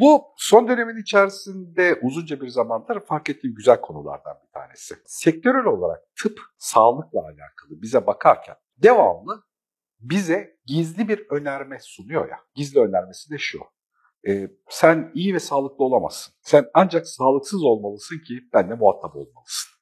bu son dönemin içerisinde uzunca bir zamandır fark ettiğim güzel konulardan bir tanesi. Sektörel olarak tıp, sağlıkla alakalı bize bakarken devamlı bize gizli bir önerme sunuyor ya. Gizli önermesi de şu. E, sen iyi ve sağlıklı olamazsın. Sen ancak sağlıksız olmalısın ki benimle muhatap olmalısın.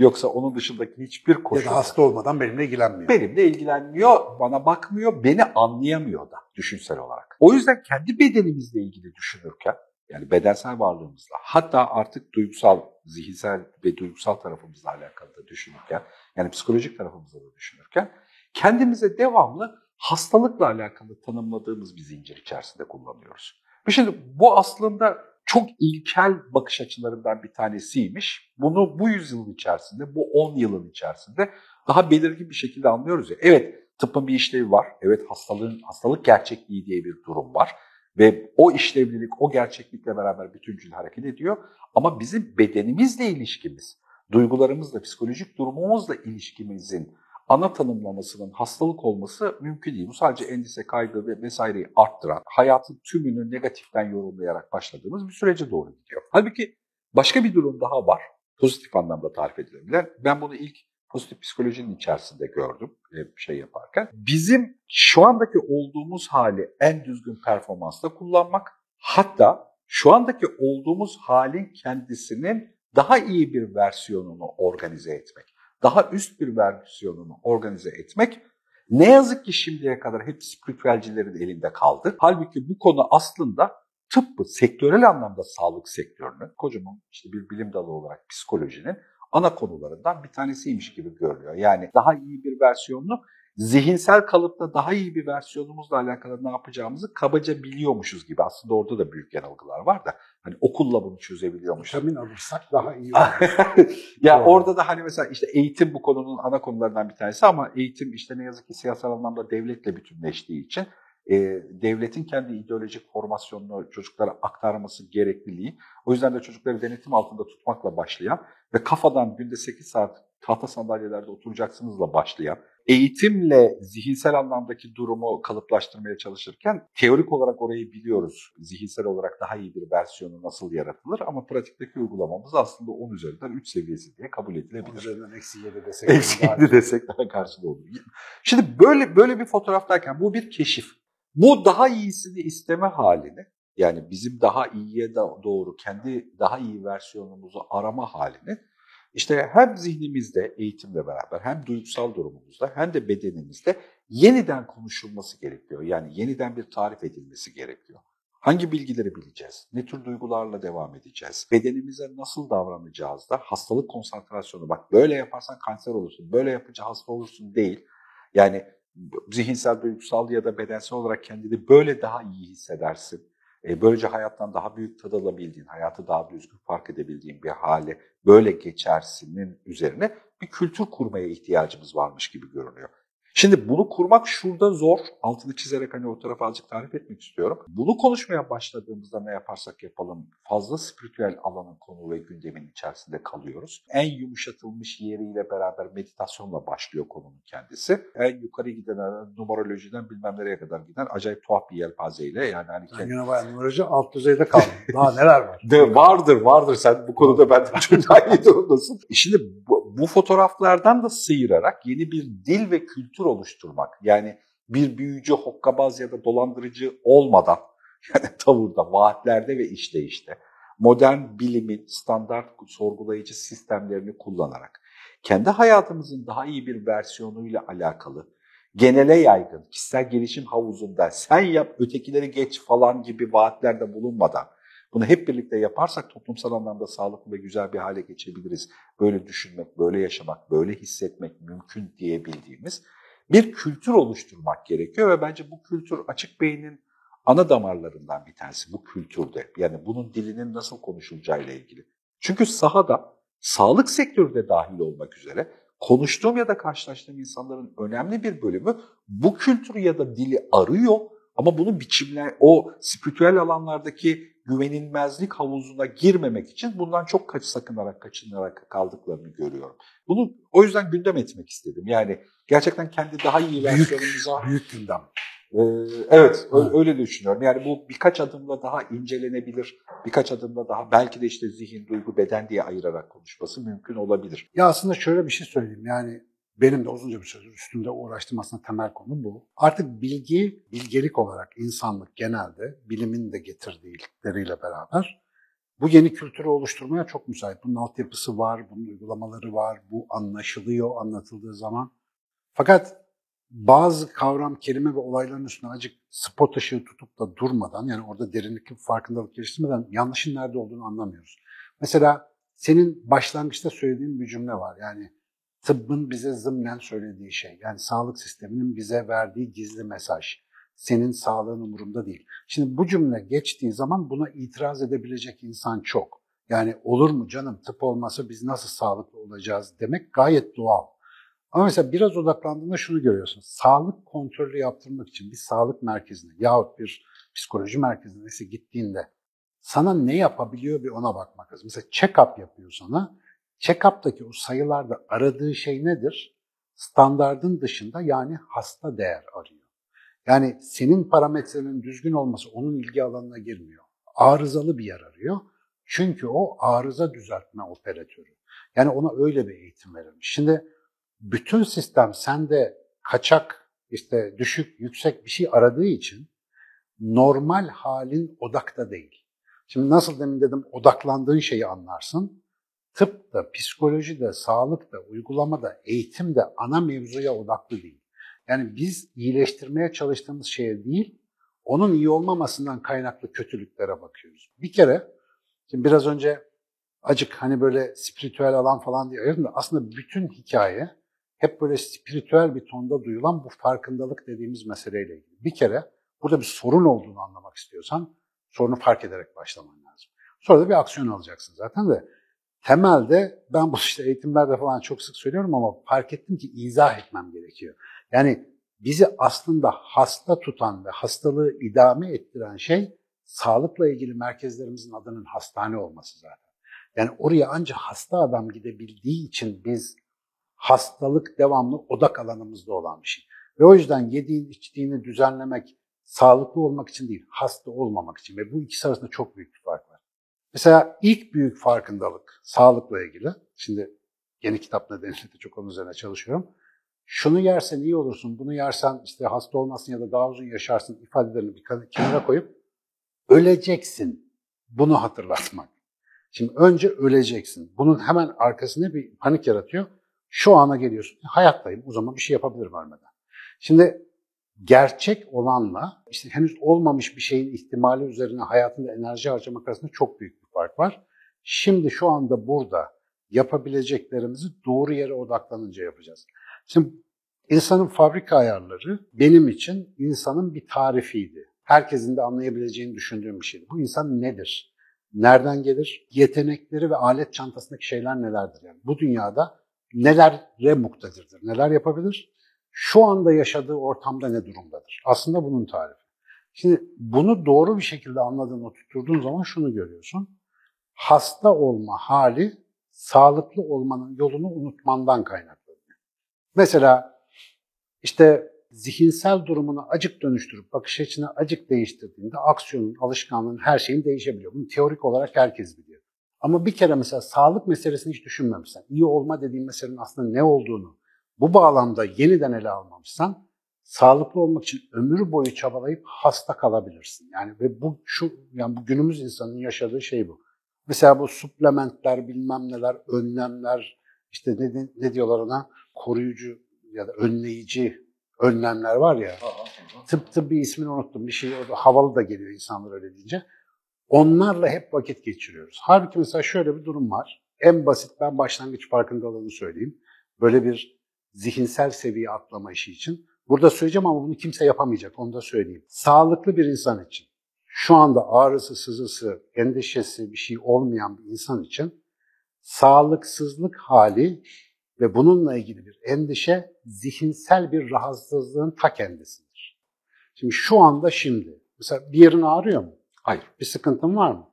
Yoksa onun dışındaki hiçbir koşul... Ya da hasta olmadan benimle ilgilenmiyor. Benimle ilgilenmiyor, bana bakmıyor, beni anlayamıyor da düşünsel olarak. O yüzden kendi bedenimizle ilgili düşünürken, yani bedensel varlığımızla, hatta artık duygusal, zihinsel ve duygusal tarafımızla alakalı da düşünürken, yani psikolojik tarafımızla da düşünürken, kendimize devamlı hastalıkla alakalı tanımladığımız bir zincir içerisinde kullanıyoruz. Şimdi bu aslında çok ilkel bakış açılarından bir tanesiymiş. Bunu bu yüzyılın içerisinde, bu 10 yılın içerisinde daha belirgin bir şekilde anlıyoruz ya. Evet, tıbbın bir işlevi var. Evet, hastalığın hastalık gerçekliği diye bir durum var. Ve o işlevlilik, o gerçeklikle beraber bütüncül hareket ediyor. Ama bizim bedenimizle ilişkimiz, duygularımızla, psikolojik durumumuzla ilişkimizin ana tanımlamasının hastalık olması mümkün değil. Bu sadece endişe, kaygı ve vesaireyi arttıran, hayatın tümünü negatiften yorumlayarak başladığımız bir sürece doğru gidiyor. Halbuki başka bir durum daha var. Pozitif anlamda tarif edilebilen. Ben bunu ilk pozitif psikolojinin içerisinde gördüm bir şey yaparken. Bizim şu andaki olduğumuz hali en düzgün performansla kullanmak, hatta şu andaki olduğumuz halin kendisinin daha iyi bir versiyonunu organize etmek daha üst bir versiyonunu organize etmek ne yazık ki şimdiye kadar hep spiritüelcilerin elinde kaldı. Halbuki bu konu aslında tıbbı, sektörel anlamda sağlık sektörünün, kocaman işte bir bilim dalı olarak psikolojinin ana konularından bir tanesiymiş gibi görünüyor. Yani daha iyi bir versiyonunu zihinsel kalıpta daha iyi bir versiyonumuzla alakalı ne yapacağımızı kabaca biliyormuşuz gibi. Aslında orada da büyük yanılgılar var da hani okulla bunu çözebiliyormuşuz. Vitamin alırsak daha iyi olur. ya Doğru. orada da hani mesela işte eğitim bu konunun ana konularından bir tanesi ama eğitim işte ne yazık ki siyasal anlamda devletle bütünleştiği için e, devletin kendi ideolojik formasyonunu çocuklara aktarması gerekliliği. O yüzden de çocukları denetim altında tutmakla başlayan ve kafadan günde 8 saat tahta sandalyelerde oturacaksınızla başlayan, eğitimle zihinsel anlamdaki durumu kalıplaştırmaya çalışırken teorik olarak orayı biliyoruz. Zihinsel olarak daha iyi bir versiyonu nasıl yaratılır ama pratikteki uygulamamız aslında 10 üzerinden 3 seviyesi diye kabul edilebilir. 10 üzerinden eksi 7 desek. Eksi 7 desek daha karşılığı olur. Şimdi böyle böyle bir fotoğraftayken bu bir keşif. Bu daha iyisini isteme halini yani bizim daha iyiye doğru kendi daha iyi versiyonumuzu arama halini işte hem zihnimizde eğitimle beraber hem duygusal durumumuzda hem de bedenimizde yeniden konuşulması gerekiyor. Yani yeniden bir tarif edilmesi gerekiyor. Hangi bilgileri bileceğiz? Ne tür duygularla devam edeceğiz? Bedenimize nasıl davranacağız da hastalık konsantrasyonu bak böyle yaparsan kanser olursun, böyle yapınca hasta olursun değil. Yani zihinsel, duygusal ya da bedensel olarak kendini böyle daha iyi hissedersin. E, böylece hayattan daha büyük tad alabildiğin, hayatı daha düzgün fark edebildiğin bir hale böyle geçersinin üzerine bir kültür kurmaya ihtiyacımız varmış gibi görünüyor. Şimdi bunu kurmak şurada zor. Altını çizerek hani o tarafa azıcık tarif etmek istiyorum. Bunu konuşmaya başladığımızda ne yaparsak yapalım fazla spiritüel alanın konu ve gündemin içerisinde kalıyoruz. En yumuşatılmış yeriyle beraber meditasyonla başlıyor konunun kendisi. En yukarı giden numarolojiden bilmem nereye kadar giden acayip tuhaf bir yelpazeyle yani hani kendi... Yine bayağı numaroloji alt düzeyde kaldı. Daha neler var? De, vardır vardır sen bu konuda benden çok daha iyi durumdasın. Şimdi bu, bu fotoğraflardan da sıyırarak yeni bir dil ve kültür oluşturmak. Yani bir büyücü, hokkabaz ya da dolandırıcı olmadan yani tavırda, vaatlerde ve işleyişte modern bilimin standart sorgulayıcı sistemlerini kullanarak kendi hayatımızın daha iyi bir versiyonuyla alakalı genele yaygın kişisel gelişim havuzunda sen yap ötekileri geç falan gibi vaatlerde bulunmadan bunu hep birlikte yaparsak toplumsal anlamda sağlıklı ve güzel bir hale geçebiliriz. Böyle düşünmek, böyle yaşamak, böyle hissetmek mümkün diyebildiğimiz bir kültür oluşturmak gerekiyor ve bence bu kültür açık beynin ana damarlarından bir tanesi bu kültürde. Yani bunun dilinin nasıl konuşulacağıyla ilgili. Çünkü sahada sağlık sektörü de dahil olmak üzere konuştuğum ya da karşılaştığım insanların önemli bir bölümü bu kültürü ya da dili arıyor ama bunu biçimler, o spiritüel alanlardaki güvenilmezlik havuzuna girmemek için bundan çok kaç sakınarak, kaçınarak kaldıklarını görüyorum. Bunu o yüzden gündem etmek istedim. Yani gerçekten kendi daha iyi versiyonumuza... Büyük gündem. Ee, evet, Evet. öyle düşünüyorum. Yani bu birkaç adımla daha incelenebilir, birkaç adımla daha belki de işte zihin, duygu, beden diye ayırarak konuşması mümkün olabilir. Ya aslında şöyle bir şey söyleyeyim. Yani benim de uzunca bir süredir üstünde uğraştığım aslında temel konu bu. Artık bilgi, bilgelik olarak insanlık genelde bilimin de getirdikleriyle beraber bu yeni kültürü oluşturmaya çok müsait. Bunun altyapısı var, bunun uygulamaları var, bu anlaşılıyor anlatıldığı zaman. Fakat bazı kavram, kelime ve olayların üstüne acık spot ışığı tutup da durmadan yani orada derinlik, farkındalık geliştirmeden yanlışın nerede olduğunu anlamıyoruz. Mesela senin başlangıçta söylediğin bir cümle var. Yani tıbbın bize zımnen söylediği şey. Yani sağlık sisteminin bize verdiği gizli mesaj. Senin sağlığın umurumda değil. Şimdi bu cümle geçtiği zaman buna itiraz edebilecek insan çok. Yani olur mu canım tıp olmasa biz nasıl sağlıklı olacağız demek gayet doğal. Ama mesela biraz odaklandığında şunu görüyorsun. Sağlık kontrolü yaptırmak için bir sağlık merkezine yahut bir psikoloji merkezine neyse gittiğinde sana ne yapabiliyor bir ona bakmak lazım. Mesela check-up yapıyor sana. Check-up'taki o sayılarda aradığı şey nedir? Standardın dışında yani hasta değer arıyor. Yani senin parametrenin düzgün olması onun ilgi alanına girmiyor. Arızalı bir yer arıyor. Çünkü o arıza düzeltme operatörü. Yani ona öyle bir eğitim verilmiş. Şimdi bütün sistem sende kaçak, işte düşük, yüksek bir şey aradığı için normal halin odakta değil. Şimdi nasıl demin dedim odaklandığın şeyi anlarsın. Tıpta, psikolojide, sağlıkta, uygulamada, eğitimde ana mevzuya odaklı değil. Yani biz iyileştirmeye çalıştığımız şeye değil, onun iyi olmamasından kaynaklı kötülüklere bakıyoruz. Bir kere, şimdi biraz önce acık hani böyle spiritüel alan falan diye ayırdım da aslında bütün hikaye hep böyle spiritüel bir tonda duyulan bu farkındalık dediğimiz meseleyle ilgili. Bir kere burada bir sorun olduğunu anlamak istiyorsan sorunu fark ederek başlaman lazım. Sonra da bir aksiyon alacaksın zaten de. Temelde ben bu işte eğitimlerde falan çok sık söylüyorum ama fark ettim ki izah etmem gerekiyor. Yani bizi aslında hasta tutan ve hastalığı idame ettiren şey sağlıkla ilgili merkezlerimizin adının hastane olması zaten. Yani oraya ancak hasta adam gidebildiği için biz hastalık devamlı odak alanımızda olan bir şey. Ve o yüzden yediğin içtiğini düzenlemek sağlıklı olmak için değil, hasta olmamak için. Ve bu ikisi arasında çok büyük bir fark var. Mesela ilk büyük farkındalık sağlıkla ilgili. Şimdi yeni kitap nedeniyle de çok onun üzerine çalışıyorum. Şunu yersen iyi olursun, bunu yersen işte hasta olmasın ya da daha uzun yaşarsın ifadelerini bir kenara koyup öleceksin. Bunu hatırlatmak. Şimdi önce öleceksin. Bunun hemen arkasında bir panik yaratıyor. Şu ana geliyorsun. Hayattayım. O zaman bir şey yapabilirim ölmeden. Şimdi gerçek olanla işte henüz olmamış bir şeyin ihtimali üzerine hayatında enerji harcamak arasında çok büyük fark var. Şimdi şu anda burada yapabileceklerimizi doğru yere odaklanınca yapacağız. Şimdi insanın fabrika ayarları benim için insanın bir tarifiydi. Herkesin de anlayabileceğini düşündüğüm bir şeydi. Bu insan nedir? Nereden gelir? Yetenekleri ve alet çantasındaki şeyler nelerdir? Yani bu dünyada nelere muktedirdir? Neler yapabilir? Şu anda yaşadığı ortamda ne durumdadır? Aslında bunun tarifi. Şimdi bunu doğru bir şekilde anladığını oturttuğun zaman şunu görüyorsun. Hasta olma hali sağlıklı olmanın yolunu unutmandan kaynaklanıyor. Mesela işte zihinsel durumunu acık dönüştürüp bakış açını acık değiştirdiğinde aksiyonun, alışkanlığın, her şeyin değişebiliyor. Bunu teorik olarak herkes biliyor. Ama bir kere mesela sağlık meselesini hiç düşünmemişsen, iyi olma dediğin meselenin aslında ne olduğunu bu bağlamda yeniden ele almamışsan, sağlıklı olmak için ömür boyu çabalayıp hasta kalabilirsin. Yani ve bu şu yani bu günümüz insanının yaşadığı şey bu. Mesela bu suplementler, bilmem neler, önlemler, işte ne, ne diyorlar ona? Koruyucu ya da önleyici önlemler var ya. Tıp tıbbi ismini unuttum. Bir şey havalı da geliyor insanlar öyle deyince. Onlarla hep vakit geçiriyoruz. Halbuki mesela şöyle bir durum var. En basit ben başlangıç farkındalığını söyleyeyim. Böyle bir zihinsel seviye atlama işi için. Burada söyleyeceğim ama bunu kimse yapamayacak. Onu da söyleyeyim. Sağlıklı bir insan için, şu anda ağrısı, sızısı, endişesi bir şey olmayan bir insan için sağlıksızlık hali ve bununla ilgili bir endişe zihinsel bir rahatsızlığın ta kendisidir. Şimdi şu anda şimdi, mesela bir yerin ağrıyor mu? Hayır. Bir sıkıntın var mı?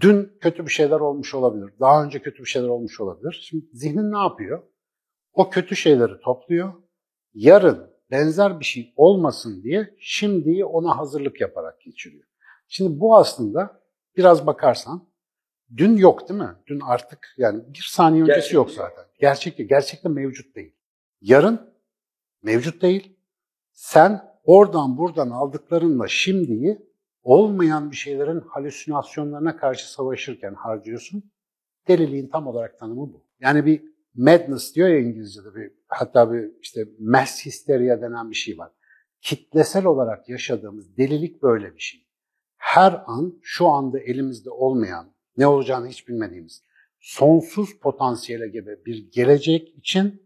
Dün kötü bir şeyler olmuş olabilir. Daha önce kötü bir şeyler olmuş olabilir. Şimdi zihnin ne yapıyor? O kötü şeyleri topluyor. Yarın benzer bir şey olmasın diye şimdiyi ona hazırlık yaparak geçiriyor. Şimdi bu aslında biraz bakarsan dün yok değil mi? Dün artık yani bir saniye öncesi Gerçek yok zaten. Gerçekte, gerçekte mevcut değil. Yarın mevcut değil. Sen oradan buradan aldıklarınla şimdiyi olmayan bir şeylerin halüsinasyonlarına karşı savaşırken harcıyorsun. Deliliğin tam olarak tanımı bu. Yani bir madness diyor ya İngilizce'de bir hatta bir işte mass hysteria denen bir şey var. Kitlesel olarak yaşadığımız delilik böyle bir şey. Her an şu anda elimizde olmayan, ne olacağını hiç bilmediğimiz sonsuz potansiyele gibi bir gelecek için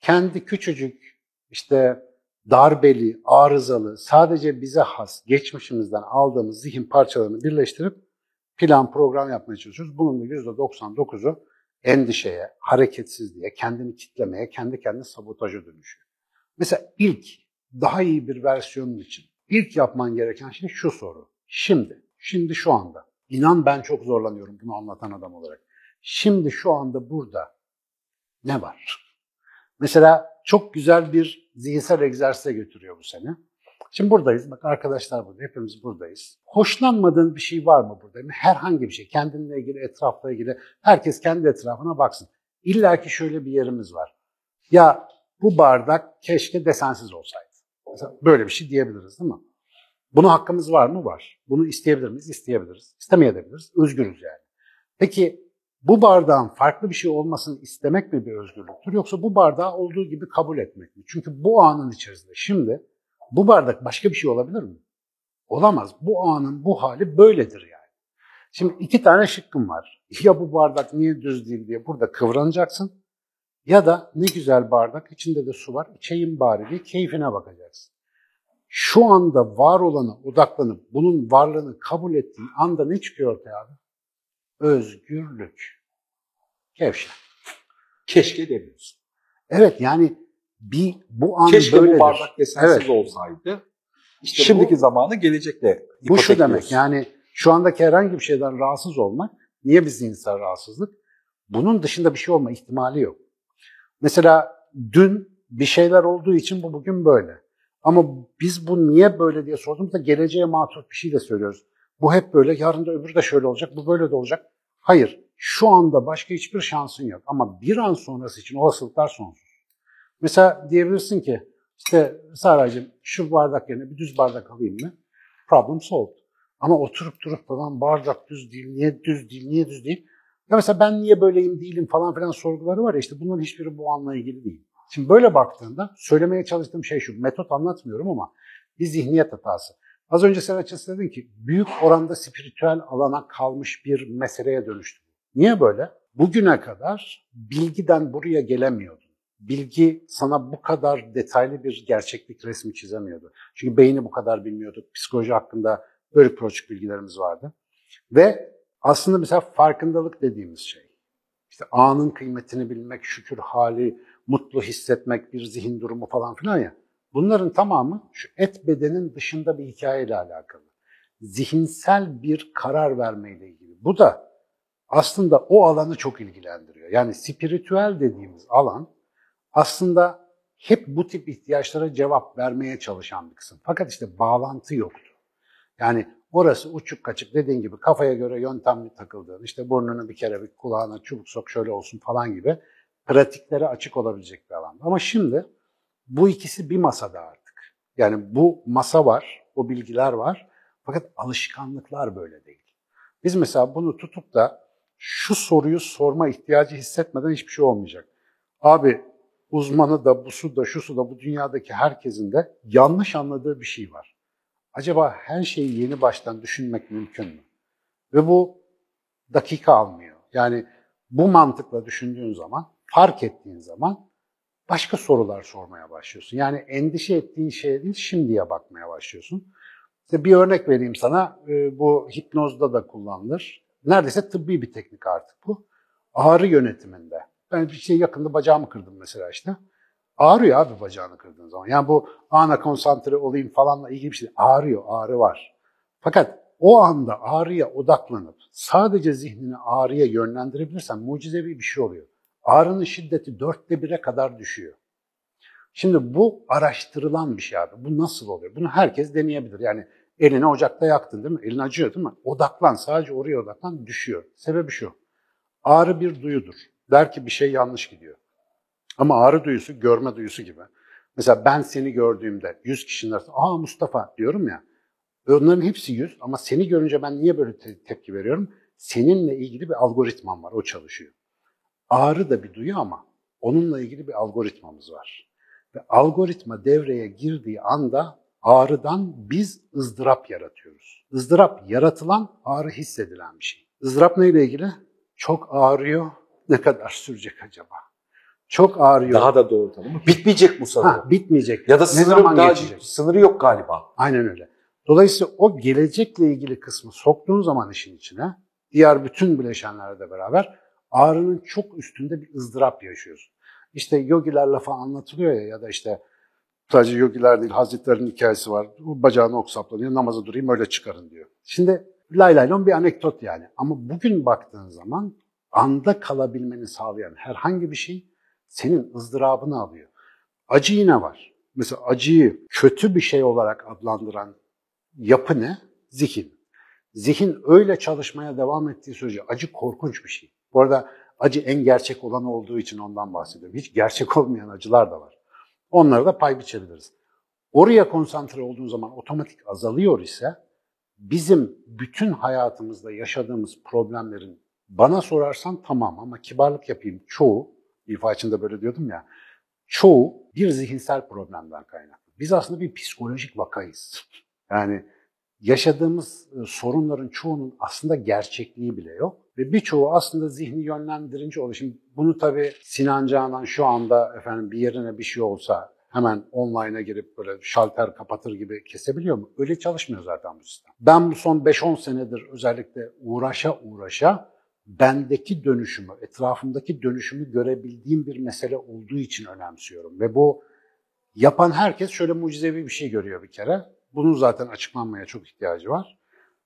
kendi küçücük işte darbeli, arızalı, sadece bize has, geçmişimizden aldığımız zihin parçalarını birleştirip plan, program yapmaya çalışıyoruz. Bunun da %99'u endişeye, hareketsizliğe, kendini kitlemeye, kendi kendine sabotaja dönüşüyor. Mesela ilk, daha iyi bir versiyonun için ilk yapman gereken şey şu soru. Şimdi, şimdi şu anda. İnan ben çok zorlanıyorum bunu anlatan adam olarak. Şimdi şu anda burada ne var? Mesela çok güzel bir zihinsel egzersize götürüyor bu seni. Şimdi buradayız. Bak arkadaşlar burada. Hepimiz buradayız. Hoşlanmadığın bir şey var mı burada? Herhangi bir şey. Kendinle ilgili, etrafla ilgili. Herkes kendi etrafına baksın. İlla ki şöyle bir yerimiz var. Ya bu bardak keşke desensiz olsaydı. Mesela böyle bir şey diyebiliriz değil mi? Buna hakkımız var mı? Var. Bunu isteyebilir miyiz? İsteyebiliriz. İstemeyebiliriz. Özgürüz yani. Peki bu bardağın farklı bir şey olmasını istemek mi bir özgürlüktür yoksa bu bardağı olduğu gibi kabul etmek mi? Çünkü bu anın içerisinde şimdi bu bardak başka bir şey olabilir mi? Olamaz. Bu anın bu hali böyledir yani. Şimdi iki tane şıkkım var. Ya bu bardak niye düz değil diye burada kıvranacaksın ya da ne güzel bardak içinde de su var içeyim bari diye keyfine bakacaksın. Şu anda var olana odaklanıp bunun varlığını kabul ettiğin anda ne çıkıyor ortaya abi? Özgürlük. Gevşek. Keşke demiyorsun. Evet yani bir bu an Keşke böyledir. bu bardak desensiz Evet. olsaydı. İşte Şimdiki bu- zamanı gelecekle Bu şu demek yani şu andaki herhangi bir şeyden rahatsız olmak niye bir zihinsel rahatsızlık? Bunun dışında bir şey olma ihtimali yok. Mesela dün bir şeyler olduğu için bu bugün böyle. Ama biz bu niye böyle diye sorduğumuzda geleceğe matuf bir şey de söylüyoruz. Bu hep böyle, yarın da öbürü de şöyle olacak, bu böyle de olacak. Hayır, şu anda başka hiçbir şansın yok. Ama bir an sonrası için olasılıklar sonsuz. Mesela diyebilirsin ki, işte Saraycığım şu bardak yerine bir düz bardak alayım mı? Problem solved. Ama oturup durup falan bardak düz değil, niye düz değil, niye düz değil? Ya mesela ben niye böyleyim değilim falan filan sorguları var ya işte bunların hiçbiri bu anla ilgili değil. Şimdi böyle baktığında söylemeye çalıştığım şey şu, metot anlatmıyorum ama bir zihniyet hatası. Az önce sen açıkçası dedin ki büyük oranda spiritüel alana kalmış bir meseleye dönüştü. Niye böyle? Bugüne kadar bilgiden buraya gelemiyordun. Bilgi sana bu kadar detaylı bir gerçeklik resmi çizemiyordu. Çünkü beyni bu kadar bilmiyorduk. Psikoloji hakkında bölük pörçük bilgilerimiz vardı. Ve aslında mesela farkındalık dediğimiz şey. İşte anın kıymetini bilmek, şükür hali, mutlu hissetmek, bir zihin durumu falan filan ya. Bunların tamamı şu et bedenin dışında bir hikayeyle alakalı. Zihinsel bir karar vermeyle ilgili. Bu da aslında o alanı çok ilgilendiriyor. Yani spiritüel dediğimiz alan aslında hep bu tip ihtiyaçlara cevap vermeye çalışan bir kısım. Fakat işte bağlantı yoktu. Yani orası uçuk kaçık dediğin gibi kafaya göre yöntemli takıldığın, işte burnunu bir kere bir kulağına çubuk sok şöyle olsun falan gibi pratiklere açık olabilecek bir alan. Ama şimdi bu ikisi bir masada artık. Yani bu masa var, o bilgiler var fakat alışkanlıklar böyle değil. Biz mesela bunu tutup da şu soruyu sorma ihtiyacı hissetmeden hiçbir şey olmayacak. Abi uzmanı da, busu da, şusu da bu dünyadaki herkesin de yanlış anladığı bir şey var. Acaba her şeyi yeni baştan düşünmek mümkün mü? Ve bu dakika almıyor. Yani bu mantıkla düşündüğün zaman, fark ettiğin zaman başka sorular sormaya başlıyorsun. Yani endişe ettiğin şeye değil, şimdiye bakmaya başlıyorsun. İşte bir örnek vereyim sana, e, bu hipnozda da kullanılır. Neredeyse tıbbi bir teknik artık bu. Ağrı yönetiminde. Ben bir şey yakında bacağımı kırdım mesela işte. Ağrıyor abi bacağını kırdığın zaman. Yani bu ana konsantre olayım falanla ilgili bir şey. Ağrıyor, ağrı var. Fakat o anda ağrıya odaklanıp sadece zihnini ağrıya yönlendirebilirsen mucizevi bir şey oluyor. Ağrının şiddeti dörtte bire kadar düşüyor. Şimdi bu araştırılan bir şey abi. Bu nasıl oluyor? Bunu herkes deneyebilir. Yani elini ocakta yaktın değil mi? Elin acıyor değil mi? Odaklan, sadece oraya odaklan, düşüyor. Sebebi şu. Ağrı bir duyudur. Der ki bir şey yanlış gidiyor. Ama ağrı duyusu görme duyusu gibi. Mesela ben seni gördüğümde 100 kişinin arasında aa Mustafa diyorum ya. Onların hepsi 100 ama seni görünce ben niye böyle te- tepki veriyorum? Seninle ilgili bir algoritmam var, o çalışıyor. Ağrı da bir duyu ama onunla ilgili bir algoritmamız var. Ve algoritma devreye girdiği anda ağrıdan biz ızdırap yaratıyoruz. Izdırap yaratılan, ağrı hissedilen bir şey. Izdırap neyle ilgili? Çok ağrıyor, ne kadar sürecek acaba? Çok ağrıyor. Daha da doğru tanımı. Bitmeyecek bu sanırım. ha, bitmeyecek. ya da ne sınırı, zaman daha, geçecek? sınırı yok galiba. Aynen öyle. Dolayısıyla o gelecekle ilgili kısmı soktuğun zaman işin içine, diğer bütün bileşenlerle de beraber ağrının çok üstünde bir ızdırap yaşıyorsun. İşte yogiler lafı anlatılıyor ya ya da işte sadece yogiler değil Hazretlerin hikayesi var. Bu bacağını ok saplanıyor, namaza durayım öyle çıkarın diyor. Şimdi lay lay lon bir anekdot yani. Ama bugün baktığın zaman anda kalabilmeni sağlayan herhangi bir şey senin ızdırabını alıyor. Acı yine var. Mesela acıyı kötü bir şey olarak adlandıran yapı ne? Zihin. Zihin öyle çalışmaya devam ettiği sürece acı korkunç bir şey. Bu arada acı en gerçek olan olduğu için ondan bahsediyorum. Hiç gerçek olmayan acılar da var. Onları da pay biçebiliriz. Oraya konsantre olduğun zaman otomatik azalıyor ise bizim bütün hayatımızda yaşadığımız problemlerin bana sorarsan tamam ama kibarlık yapayım çoğu, ifa içinde böyle diyordum ya, çoğu bir zihinsel problemden kaynaklı. Biz aslında bir psikolojik vakayız. Yani yaşadığımız e, sorunların çoğunun aslında gerçekliği bile yok. Ve birçoğu aslında zihni yönlendirici oluyor. Şimdi bunu tabii Sinan Canan şu anda efendim bir yerine bir şey olsa hemen online'a girip böyle şalter kapatır gibi kesebiliyor mu? Öyle çalışmıyor zaten bu sistem. Ben bu son 5-10 senedir özellikle uğraşa uğraşa bendeki dönüşümü, etrafımdaki dönüşümü görebildiğim bir mesele olduğu için önemsiyorum. Ve bu yapan herkes şöyle mucizevi bir şey görüyor bir kere. Bunun zaten açıklanmaya çok ihtiyacı var.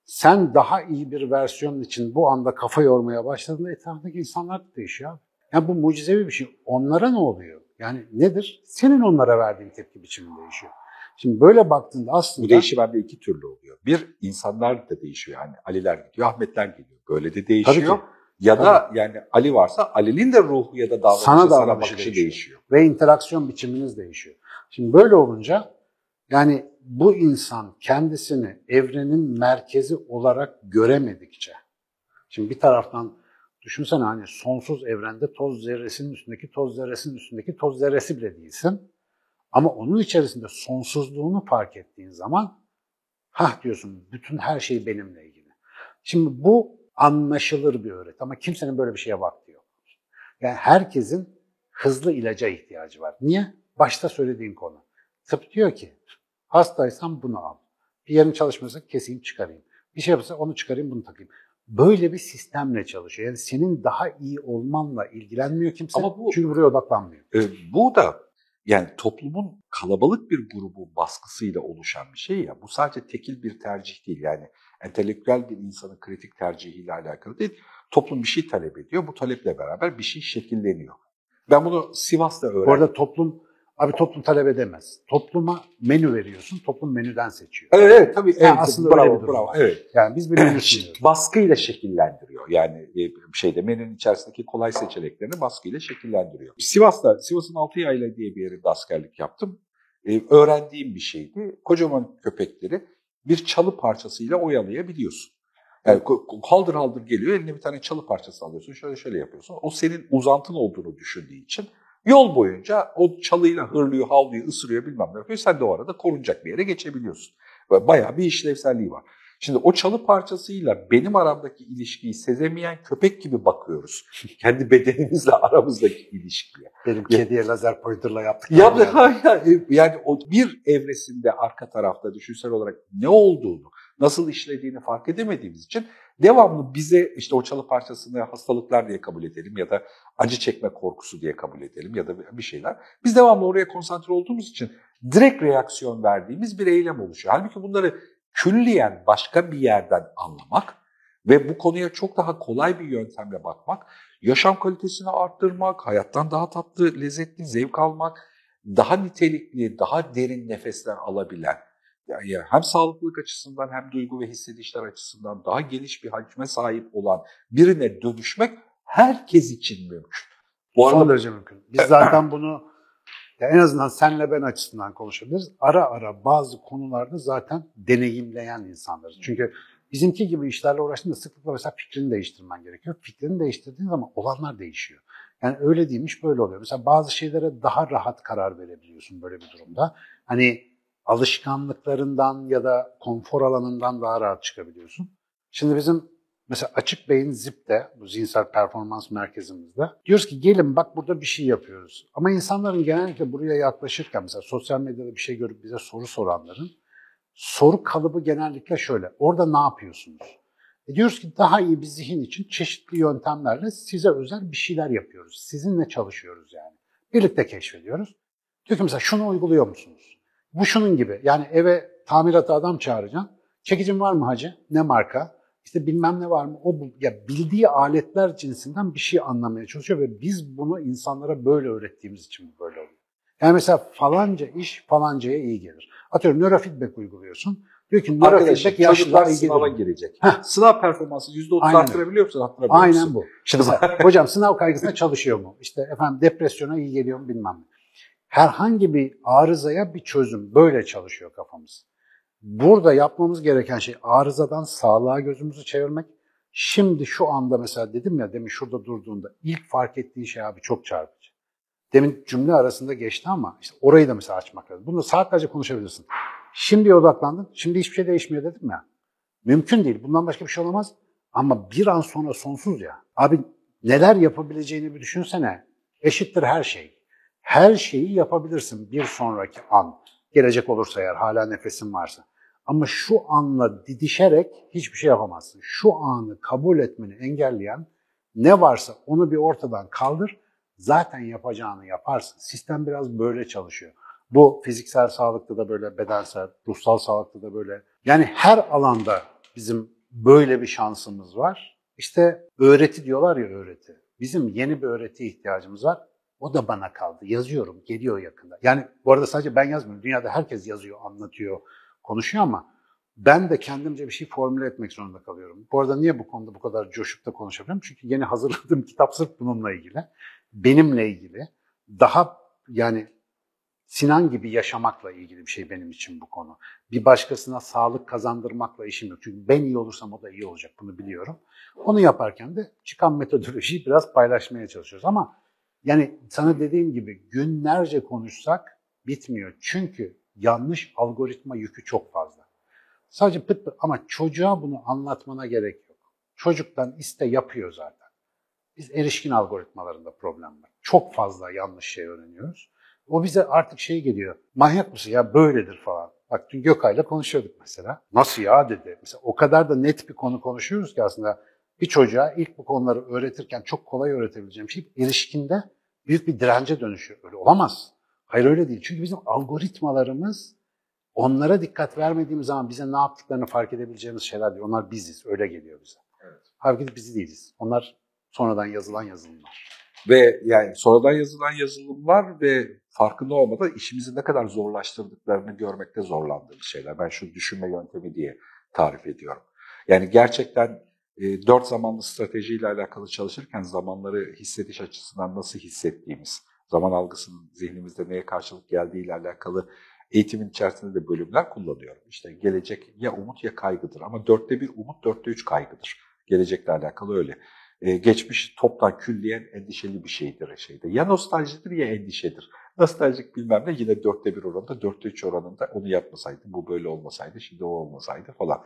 Sen daha iyi bir versiyon için bu anda kafa yormaya başladığında etrafındaki insanlar da değişiyor. Yani bu mucizevi bir şey. Onlara ne oluyor? Yani nedir? Senin onlara verdiğin tepki biçimi değişiyor. Şimdi böyle baktığında aslında... Bu değişim bende iki türlü oluyor. Bir, insanlar da değişiyor. Yani Aliler gidiyor, Ahmetler geliyor. Böyle de değişiyor. Tabii ki. Ya da yani Ali varsa Ali'nin de ruhu ya da davranışı, Sana sana, bakışı değişiyor. değişiyor. ve interaksiyon biçiminiz değişiyor. Şimdi böyle olunca yani bu insan kendisini evrenin merkezi olarak göremedikçe, şimdi bir taraftan düşünsene hani sonsuz evrende toz zerresinin üstündeki toz zerresinin üstündeki toz zerresi bile değilsin. Ama onun içerisinde sonsuzluğunu fark ettiğin zaman hah diyorsun bütün her şey benimle ilgili. Şimdi bu anlaşılır bir öğret ama kimsenin böyle bir şeye vakti yok. Yani herkesin hızlı ilaca ihtiyacı var. Niye? Başta söylediğin konu. Tıp diyor ki hastaysan bunu al. Bir yerin çalışmıyorsa keseyim çıkarayım. Bir şey yapıyorsa onu çıkarayım bunu takayım. Böyle bir sistemle çalışıyor. Yani senin daha iyi olmanla ilgilenmiyor kimse. Ama bu- çünkü buraya odaklanmıyor. Ee, bu da yani toplumun kalabalık bir grubu baskısıyla oluşan bir şey ya. Bu sadece tekil bir tercih değil. Yani entelektüel bir insanın kritik tercihiyle alakalı değil. Toplum bir şey talep ediyor. Bu taleple beraber bir şey şekilleniyor. Ben bunu Sivas'ta öğrendim. Bu arada toplum, abi toplum talep edemez. Topluma menü veriyorsun, toplum menüden seçiyor. Evet, evet tabii. Evet, aslında öyle bravo, bir durum bravo. var. Evet. Yani biz bir menü sunuyoruz. baskıyla şekillendiriyor. Yani e, şeyde menünün içerisindeki kolay seçeneklerini baskıyla şekillendiriyor. Sivas'ta, Sivas'ın Altıyayla diye bir yerinde askerlik yaptım. Ee, öğrendiğim bir şeydi. Kocaman köpekleri bir çalı parçasıyla oyalayabiliyorsun. Yani haldır haldır geliyor, eline bir tane çalı parçası alıyorsun, şöyle şöyle yapıyorsun. O senin uzantın olduğunu düşündüğü için yol boyunca o çalıyla hırlıyor, havlıyor, ısırıyor bilmem ne yapıyor. Sen de o arada korunacak bir yere geçebiliyorsun. Bayağı bir işlevselliği var. Şimdi o çalı parçasıyla benim aramdaki ilişkiyi sezemeyen köpek gibi bakıyoruz. Kendi bedenimizle aramızdaki ilişkiye. Benim kediye lazer pointerla yaptık. Ya, yani, yani o bir evresinde arka tarafta düşünsel olarak ne olduğunu, nasıl işlediğini fark edemediğimiz için devamlı bize işte o çalı parçasını hastalıklar diye kabul edelim ya da acı çekme korkusu diye kabul edelim ya da bir şeyler. Biz devamlı oraya konsantre olduğumuz için direkt reaksiyon verdiğimiz bir eylem oluşuyor. Halbuki bunları külliyen başka bir yerden anlamak ve bu konuya çok daha kolay bir yöntemle bakmak, yaşam kalitesini arttırmak, hayattan daha tatlı, lezzetli, zevk almak daha nitelikli, daha derin nefesler alabilen, yani hem sağlıklılık açısından hem duygu ve hissedişler açısından daha geniş bir hacme sahip olan birine dönüşmek herkes için mümkün. Bu Son derece mümkün. Biz zaten bunu ya en azından senle ben açısından konuşabiliriz. Ara ara bazı konularda zaten deneyimleyen insanlarız. Çünkü bizimki gibi işlerle uğraştığında sıklıkla mesela fikrini değiştirmen gerekiyor. Fikrini değiştirdiğin zaman olanlar değişiyor. Yani öyle değilmiş böyle oluyor. Mesela bazı şeylere daha rahat karar verebiliyorsun böyle bir durumda. Hani alışkanlıklarından ya da konfor alanından daha rahat çıkabiliyorsun. Şimdi bizim mesela Açık Beyin ZIP'te, bu zihinsel performans merkezimizde diyoruz ki gelin bak burada bir şey yapıyoruz. Ama insanların genellikle buraya yaklaşırken mesela sosyal medyada bir şey görüp bize soru soranların soru kalıbı genellikle şöyle. Orada ne yapıyorsunuz? E diyoruz ki daha iyi bir zihin için çeşitli yöntemlerle size özel bir şeyler yapıyoruz. Sizinle çalışıyoruz yani. Birlikte keşfediyoruz. Diyor ki mesela şunu uyguluyor musunuz? Bu şunun gibi. Yani eve tamirata adam çağıracaksın. Çekicin var mı hacı? Ne marka? İşte bilmem ne var mı? O. Ya bildiği aletler cinsinden bir şey anlamaya çalışıyor ve biz bunu insanlara böyle öğrettiğimiz için böyle oluyor. Yani mesela falanca iş falancaya iyi gelir. Atıyorum nörofeedback uyguluyorsun. Diyor ki nörofeedback yaşlılara iyi sınava girecek. Sınav performansı %30 Aynen. arttırabiliyor musun? Arttırabiliyor? Aynen bu. Şimdi mesela, hocam sınav kaygısına çalışıyor mu? İşte efendim depresyona iyi geliyor mu bilmem ne. Herhangi bir arızaya bir çözüm. Böyle çalışıyor kafamız. Burada yapmamız gereken şey arızadan sağlığa gözümüzü çevirmek. Şimdi şu anda mesela dedim ya demin şurada durduğunda ilk fark ettiği şey abi çok çarpıcı. Demin cümle arasında geçti ama işte orayı da mesela açmak lazım. Bunu saatlerce konuşabilirsin. Şimdiye odaklandın. Şimdi hiçbir şey değişmiyor dedim ya. Mümkün değil. Bundan başka bir şey olamaz. Ama bir an sonra sonsuz ya. Abi neler yapabileceğini bir düşünsene. Eşittir her şey. Her şeyi yapabilirsin bir sonraki an. Gelecek olursa eğer hala nefesin varsa. Ama şu anla didişerek hiçbir şey yapamazsın. Şu anı kabul etmeni engelleyen ne varsa onu bir ortadan kaldır. Zaten yapacağını yaparsın. Sistem biraz böyle çalışıyor. Bu fiziksel sağlıkta da böyle, bedensel, ruhsal sağlıkta da böyle. Yani her alanda bizim böyle bir şansımız var. İşte öğreti diyorlar ya öğreti. Bizim yeni bir öğreti ihtiyacımız var. O da bana kaldı. Yazıyorum, geliyor yakında. Yani bu arada sadece ben yazmıyorum. Dünyada herkes yazıyor, anlatıyor, konuşuyor ama ben de kendimce bir şey formüle etmek zorunda kalıyorum. Bu arada niye bu konuda bu kadar coşup da konuşabiliyorum? Çünkü yeni hazırladığım kitap sırf bununla ilgili. Benimle ilgili. Daha yani Sinan gibi yaşamakla ilgili bir şey benim için bu konu. Bir başkasına sağlık kazandırmakla işim yok. Çünkü ben iyi olursam o da iyi olacak bunu biliyorum. Onu yaparken de çıkan metodolojiyi biraz paylaşmaya çalışıyoruz. Ama yani sana dediğim gibi günlerce konuşsak bitmiyor. Çünkü yanlış algoritma yükü çok fazla. Sadece pıt pıt ama çocuğa bunu anlatmana gerek yok. Çocuktan iste yapıyor zaten. Biz erişkin algoritmalarında problem var. Çok fazla yanlış şey öğreniyoruz. O bize artık şey geliyor. Manyak mısın ya böyledir falan. Bak dün Gökay'la konuşuyorduk mesela. Nasıl ya dedi. Mesela o kadar da net bir konu konuşuyoruz ki aslında bir çocuğa ilk bu konuları öğretirken çok kolay öğretebileceğim şey erişkinde büyük bir dirence dönüşüyor. Öyle olamaz. Hayır öyle değil. Çünkü bizim algoritmalarımız onlara dikkat vermediğimiz zaman bize ne yaptıklarını fark edebileceğimiz şeyler değil. Onlar biziz. Öyle geliyor bize. Evet. Halbuki biz değiliz. Onlar sonradan yazılan yazılımlar. Ve yani sonradan yazılan yazılımlar ve farkında olmadan işimizi ne kadar zorlaştırdıklarını görmekte zorlandığımız şeyler. Ben şu düşünme yöntemi diye tarif ediyorum. Yani gerçekten e, dört zamanlı stratejiyle alakalı çalışırken zamanları hissediş açısından nasıl hissettiğimiz, zaman algısının zihnimizde neye karşılık geldiği ile alakalı eğitimin içerisinde de bölümler kullanıyorum. İşte gelecek ya umut ya kaygıdır ama dörtte bir umut, dörtte üç kaygıdır. Gelecekle alakalı öyle. Ee, geçmiş toptan külliyen endişeli bir şeydir şeyde. Ya nostaljidir ya endişedir. Nostaljik bilmem ne yine dörtte bir oranında, dörtte üç oranında onu yapmasaydı, bu böyle olmasaydı, şimdi o olmasaydı falan.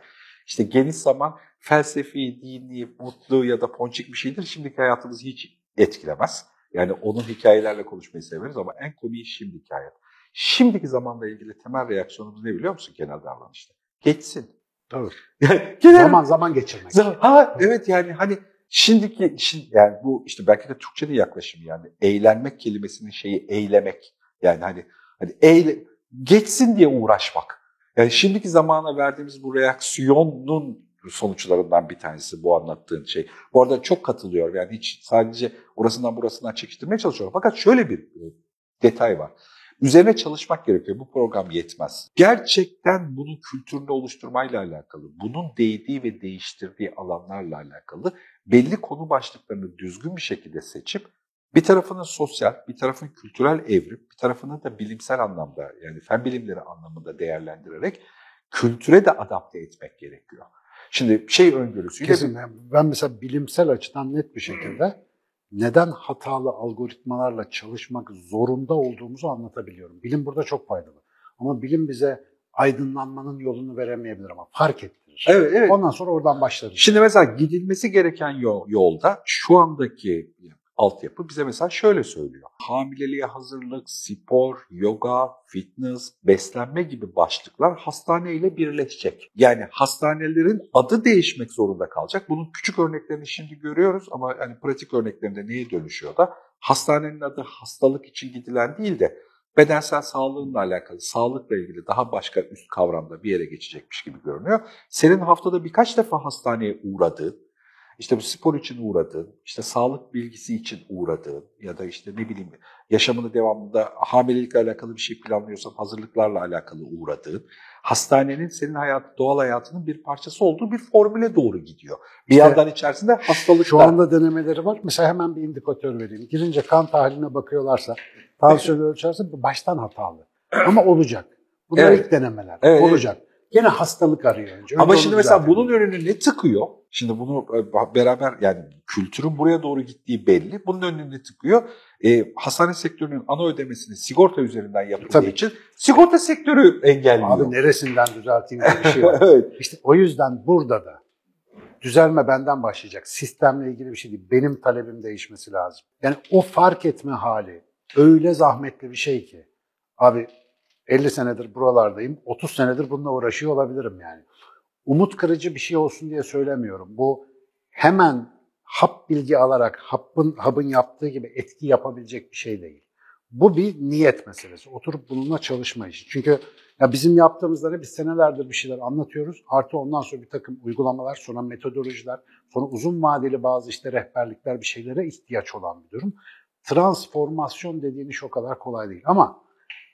İşte geniş zaman felsefi, dini, mutlu ya da ponçik bir şeydir. Şimdiki hayatımızı hiç etkilemez. Yani onun hikayelerle konuşmayı severiz ama en komiği şimdiki hayat. Şimdiki zamanla ilgili temel reaksiyonumuz ne biliyor musun genel davranışta? Geçsin. Tabii. Yani genel Zaman zaman geçirmek. Zaman- Ha evet yani hani şimdiki şimdi yani bu işte belki de Türkçe'de yaklaşım yani eğlenmek kelimesinin şeyi eylemek. Yani hani hani eyle, geçsin diye uğraşmak. Yani şimdiki zamana verdiğimiz bu reaksiyonun sonuçlarından bir tanesi bu anlattığın şey. Bu arada çok katılıyorum yani hiç sadece orasından burasından çekiştirmeye çalışıyorum. Fakat şöyle bir e, detay var. Üzerine çalışmak gerekiyor. Bu program yetmez. Gerçekten bunun kültürünü oluşturmayla alakalı, bunun değdiği ve değiştirdiği alanlarla alakalı belli konu başlıklarını düzgün bir şekilde seçip bir tarafını sosyal, bir tarafını kültürel evrim, bir tarafını da bilimsel anlamda yani fen bilimleri anlamında değerlendirerek kültüre de adapte etmek gerekiyor. Şimdi şey öngörüsüyle... Kesin. Ben mesela bilimsel açıdan net bir şekilde neden hatalı algoritmalarla çalışmak zorunda olduğumuzu anlatabiliyorum. Bilim burada çok faydalı. Ama bilim bize aydınlanmanın yolunu veremeyebilir ama fark ettirir. Evet, evet. Ondan sonra oradan başlarız. Şimdi mesela gidilmesi gereken yol, yolda şu andaki altyapı bize mesela şöyle söylüyor. Hamileliğe hazırlık, spor, yoga, fitness, beslenme gibi başlıklar hastaneyle birleşecek. Yani hastanelerin adı değişmek zorunda kalacak. Bunun küçük örneklerini şimdi görüyoruz ama yani pratik örneklerinde neye dönüşüyor da hastanenin adı hastalık için gidilen değil de bedensel sağlığınla alakalı, sağlıkla ilgili daha başka üst kavramda bir yere geçecekmiş gibi görünüyor. Senin haftada birkaç defa hastaneye uğradığın, işte bu spor için uğradığın, işte sağlık bilgisi için uğradığın ya da işte ne bileyim yaşamını devamında hamilelikle alakalı bir şey planlıyorsan hazırlıklarla alakalı uğradığın, hastanenin senin hayat, doğal hayatının bir parçası olduğu bir formüle doğru gidiyor. Bir İşte yandan içerisinde hastalıklar. Şu anda denemeleri var. Mesela hemen bir indikatör vereyim. Girince kan tahlline bakıyorlarsa, tansiyonu ölçerse baştan hatalı. Ama olacak. Bunlar Evet. ilk denemeler. Evet, olacak. Gene hastalık arıyor önce. Ama şimdi mesela düzeltelim. bunun önüne ne tıkıyor? Şimdi bunu e, beraber yani kültürün buraya doğru gittiği belli. Bunun önüne ne tıkıyor? E, hastane sektörünün ana ödemesini sigorta üzerinden yapıldığı Tabii. için sigorta sektörü engelliyor. Abi neresinden düzelteyim diye bir şey var. evet. İşte o yüzden burada da düzelme benden başlayacak. Sistemle ilgili bir şey değil. Benim talebim değişmesi lazım. Yani o fark etme hali öyle zahmetli bir şey ki. Abi 50 senedir buralardayım. 30 senedir bununla uğraşıyor olabilirim yani. Umut kırıcı bir şey olsun diye söylemiyorum. Bu hemen hap bilgi alarak hapın, hapın yaptığı gibi etki yapabilecek bir şey değil. Bu bir niyet meselesi. Oturup bununla çalışma işi. Çünkü ya bizim yaptığımızda ne biz senelerdir bir şeyler anlatıyoruz. Artı ondan sonra bir takım uygulamalar, sonra metodolojiler, sonra uzun vadeli bazı işte rehberlikler bir şeylere ihtiyaç olan bir durum. Transformasyon dediğin iş o kadar kolay değil. Ama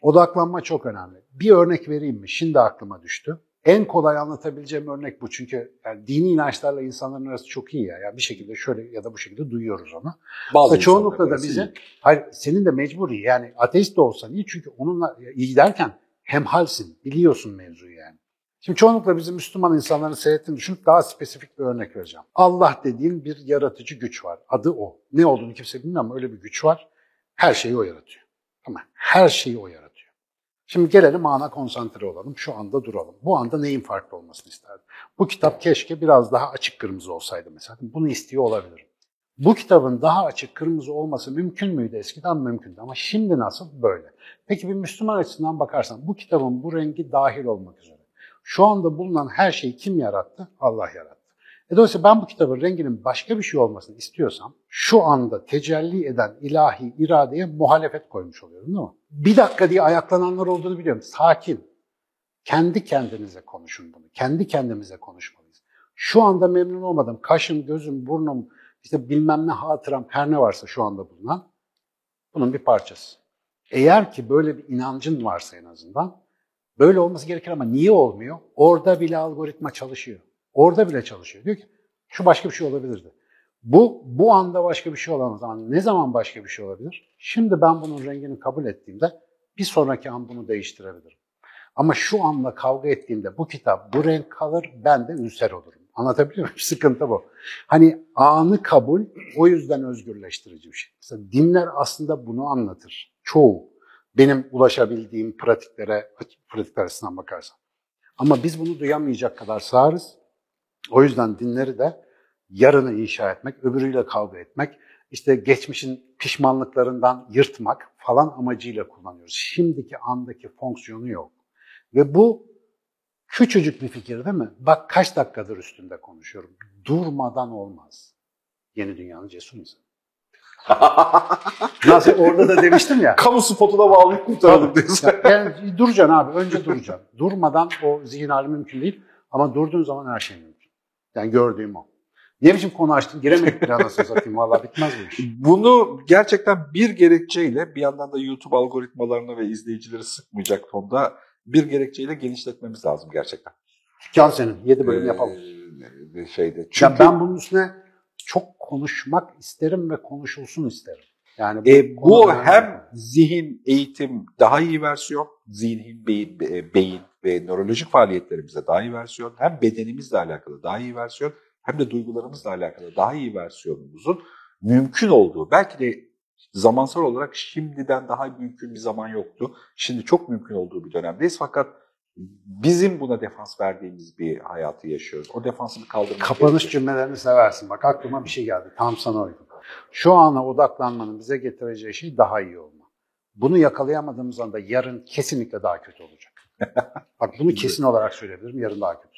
odaklanma çok önemli. Bir örnek vereyim mi? Şimdi aklıma düştü. En kolay anlatabileceğim örnek bu. Çünkü yani dini inançlarla insanların arası çok iyi ya. Yani bir şekilde şöyle ya da bu şekilde duyuyoruz onu. Bazı çoğunlukla da bize, iyi. hayır senin de mecburi yani ateist de olsan iyi çünkü onunla iyi derken hemhalsin, biliyorsun mevzuyu yani. Şimdi çoğunlukla bizim Müslüman insanların seyrettiğini düşünüp daha spesifik bir örnek vereceğim. Allah dediğin bir yaratıcı güç var. Adı o. Ne olduğunu kimse bilmiyor ama öyle bir güç var. Her şeyi o yaratıyor. Ama her şeyi o yaratıyor. Şimdi gelelim ana konsantre olalım. Şu anda duralım. Bu anda neyin farklı olmasını isterdim? Bu kitap keşke biraz daha açık kırmızı olsaydı mesela. Bunu istiyor olabilirim. Bu kitabın daha açık kırmızı olması mümkün müydü eskiden? Mümkündü ama şimdi nasıl? Böyle. Peki bir Müslüman açısından bakarsan bu kitabın bu rengi dahil olmak üzere. Şu anda bulunan her şeyi kim yarattı? Allah yarattı. E dolayısıyla ben bu kitabın renginin başka bir şey olmasını istiyorsam şu anda tecelli eden ilahi iradeye muhalefet koymuş oluyorum değil mi? Bir dakika diye ayaklananlar olduğunu biliyorum. Sakin. Kendi kendinize konuşun bunu. Kendi kendimize konuşmalıyız. Şu anda memnun olmadım. Kaşım, gözüm, burnum, işte bilmem ne hatıram her ne varsa şu anda bulunan bunun bir parçası. Eğer ki böyle bir inancın varsa en azından böyle olması gerekir ama niye olmuyor? Orada bile algoritma çalışıyor. Orada bile çalışıyor. Diyor ki şu başka bir şey olabilirdi. Bu bu anda başka bir şey olamaz ama ne zaman başka bir şey olabilir? Şimdi ben bunun rengini kabul ettiğimde bir sonraki an bunu değiştirebilirim. Ama şu anda kavga ettiğimde bu kitap bu renk kalır ben de ülser olurum. Anlatabiliyor muyum? Sıkıntı bu. Hani anı kabul o yüzden özgürleştirici bir şey. Mesela dinler aslında bunu anlatır. Çoğu. Benim ulaşabildiğim pratiklere, pratikler açısından bakarsan. Ama biz bunu duyamayacak kadar sağırız. O yüzden dinleri de yarını inşa etmek, öbürüyle kavga etmek, işte geçmişin pişmanlıklarından yırtmak falan amacıyla kullanıyoruz. Şimdiki andaki fonksiyonu yok. Ve bu küçücük bir fikir değil mi? Bak kaç dakikadır üstünde konuşuyorum. Durmadan olmaz. Yeni dünyanın cesur insanı. Nasıl orada da demiştim ya. Kamu spotuna bağlayıp kurtaralım diyorsun. Yani duracaksın abi. Önce duracaksın. Durmadan o zihin hali mümkün değil. Ama durduğun zaman her şey mümkün. Yani gördüğüm o. Ne biçim konu açtın? Giremedik bir anasını satayım. Valla bitmez bu iş. Bunu gerçekten bir gerekçeyle bir yandan da YouTube algoritmalarını ve izleyicileri sıkmayacak tonda bir gerekçeyle genişletmemiz lazım gerçekten. Dükkan senin. 7 bölüm yapalım. Ee, şeyde. Çünkü ya ben bunun üstüne çok konuşmak isterim ve konuşulsun isterim. Yani bu, e, bu hem zihin, eğitim daha iyi versiyon, zihin, beyin, beyin ve nörolojik faaliyetlerimize daha iyi versiyon, hem bedenimizle alakalı daha iyi versiyon, hem de duygularımızla alakalı daha iyi versiyonumuzun mümkün olduğu, belki de zamansal olarak şimdiden daha mümkün bir zaman yoktu. Şimdi çok mümkün olduğu bir dönemdeyiz fakat bizim buna defans verdiğimiz bir hayatı yaşıyoruz. O defansını kaldırmak Kapanış gerekiyor. cümlelerini seversin. Bak aklıma bir şey geldi. Tam sana uygun. Şu ana odaklanmanın bize getireceği şey daha iyi olma. Bunu yakalayamadığımız anda yarın kesinlikle daha kötü olacak. Bak bunu kesin olarak söyleyebilirim. Yarın daha kötü.